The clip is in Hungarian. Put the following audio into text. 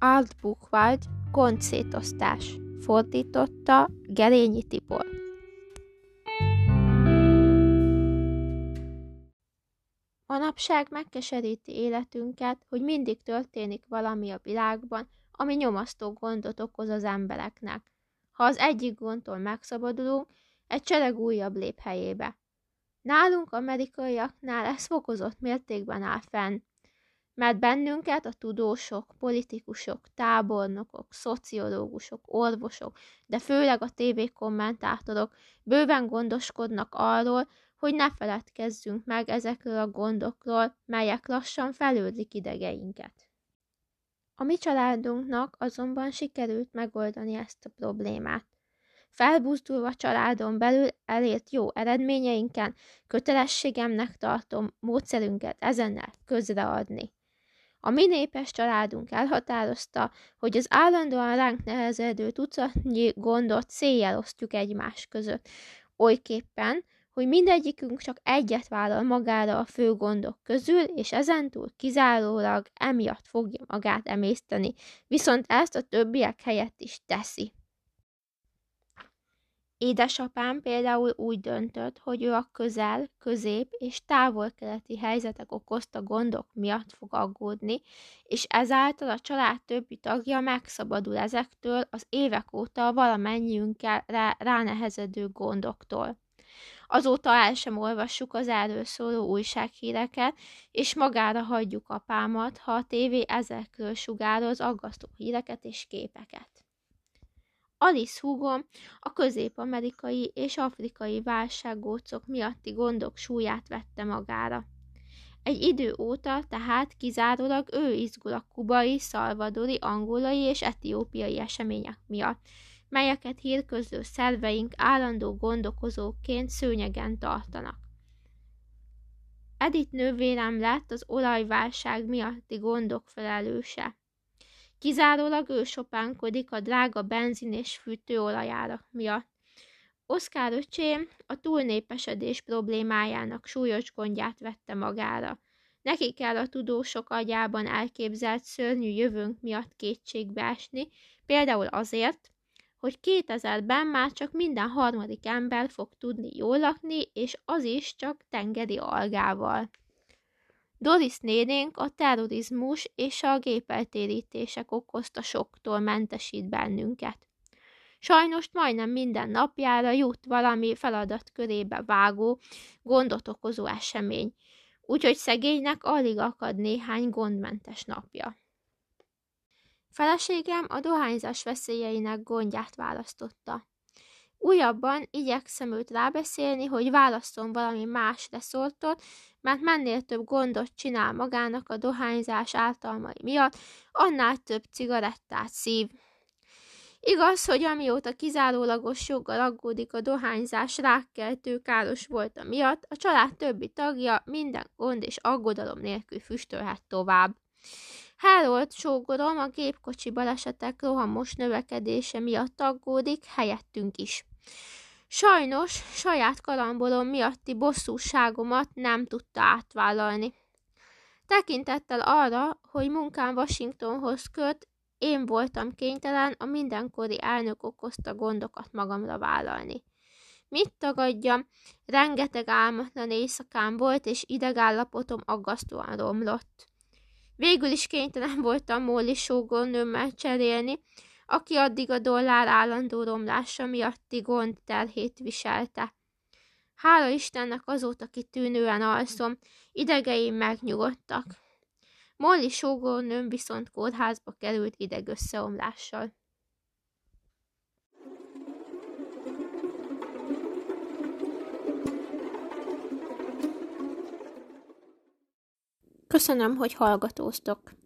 Art Buchwald Gondszétosztás Fordította Gerényi Tibor Manapság megkeseríti életünket, hogy mindig történik valami a világban, ami nyomasztó gondot okoz az embereknek. Ha az egyik gondtól megszabadulunk, egy csereg újabb lép helyébe. Nálunk amerikaiaknál ez fokozott mértékben áll fenn mert bennünket a tudósok, politikusok, tábornokok, szociológusok, orvosok, de főleg a tévékommentátorok bőven gondoskodnak arról, hogy ne feledkezzünk meg ezekről a gondokról, melyek lassan felődlik idegeinket. A mi családunknak azonban sikerült megoldani ezt a problémát. Felbuzdulva családon belül elért jó eredményeinken kötelességemnek tartom módszerünket ezennel közreadni. A mi népes családunk elhatározta, hogy az állandóan ránk nehezedő tucatnyi gondot széjjel osztjuk egymás között, olyképpen, hogy mindegyikünk csak egyet vállal magára a fő gondok közül, és ezentúl kizárólag emiatt fogja magát emészteni, viszont ezt a többiek helyett is teszi. Édesapám például úgy döntött, hogy ő a közel, közép és távol-keleti helyzetek okozta gondok miatt fog aggódni, és ezáltal a család többi tagja megszabadul ezektől az évek óta valamennyiünkkel ránehezedő gondoktól. Azóta el sem olvassuk az erről szóló újsághíreket, és magára hagyjuk apámat, ha a tévé ezekről sugároz aggasztó híreket és képeket. Alice húgom a közép-amerikai és afrikai válsággócok miatti gondok súlyát vette magára. Egy idő óta tehát kizárólag ő izgul a kubai, szalvadori, angolai és etiópiai események miatt, melyeket hírközlő szerveink állandó gondokozóként szőnyegen tartanak. Edith nővérem lett az olajválság miatti gondok felelőse. Kizárólag ő sopánkodik a drága benzin és fűtőolajára miatt. Oszkár öcsém a túlnépesedés problémájának súlyos gondját vette magára. Neki kell a tudósok agyában elképzelt szörnyű jövőnk miatt kétségbe esni, például azért, hogy 2000-ben már csak minden harmadik ember fog tudni jól lakni, és az is csak tengeri algával. Doris nénénk a terrorizmus és a gépeltérítések okozta soktól mentesít bennünket. Sajnos majdnem minden napjára jut valami feladat körébe vágó, gondot okozó esemény, úgyhogy szegénynek alig akad néhány gondmentes napja. Feleségem a dohányzás veszélyeinek gondját választotta. Újabban igyekszem őt rábeszélni, hogy válasszon valami más reszortot, mert mennél több gondot csinál magának a dohányzás általmai miatt, annál több cigarettát szív. Igaz, hogy amióta kizárólagos joggal aggódik a dohányzás rákkeltő káros volt miatt, a család többi tagja minden gond és aggodalom nélkül füstölhet tovább. Harold sógorom a gépkocsi balesetek rohamos növekedése miatt aggódik, helyettünk is. Sajnos saját kalambolom miatti bosszúságomat nem tudta átvállalni. Tekintettel arra, hogy munkám Washingtonhoz köt, én voltam kénytelen a mindenkori elnök okozta gondokat magamra vállalni. Mit tagadjam, rengeteg álmatlan éjszakám volt, és idegállapotom aggasztóan romlott. Végül is kénytelen voltam Molly sógornőmmel cserélni, aki addig a dollár állandó romlása miatti gond terhét viselte. Hála Istennek azóta kitűnően alszom, idegeim megnyugodtak. Molly sógornőm viszont kórházba került idegösszeomlással. Köszönöm, hogy hallgatóztok.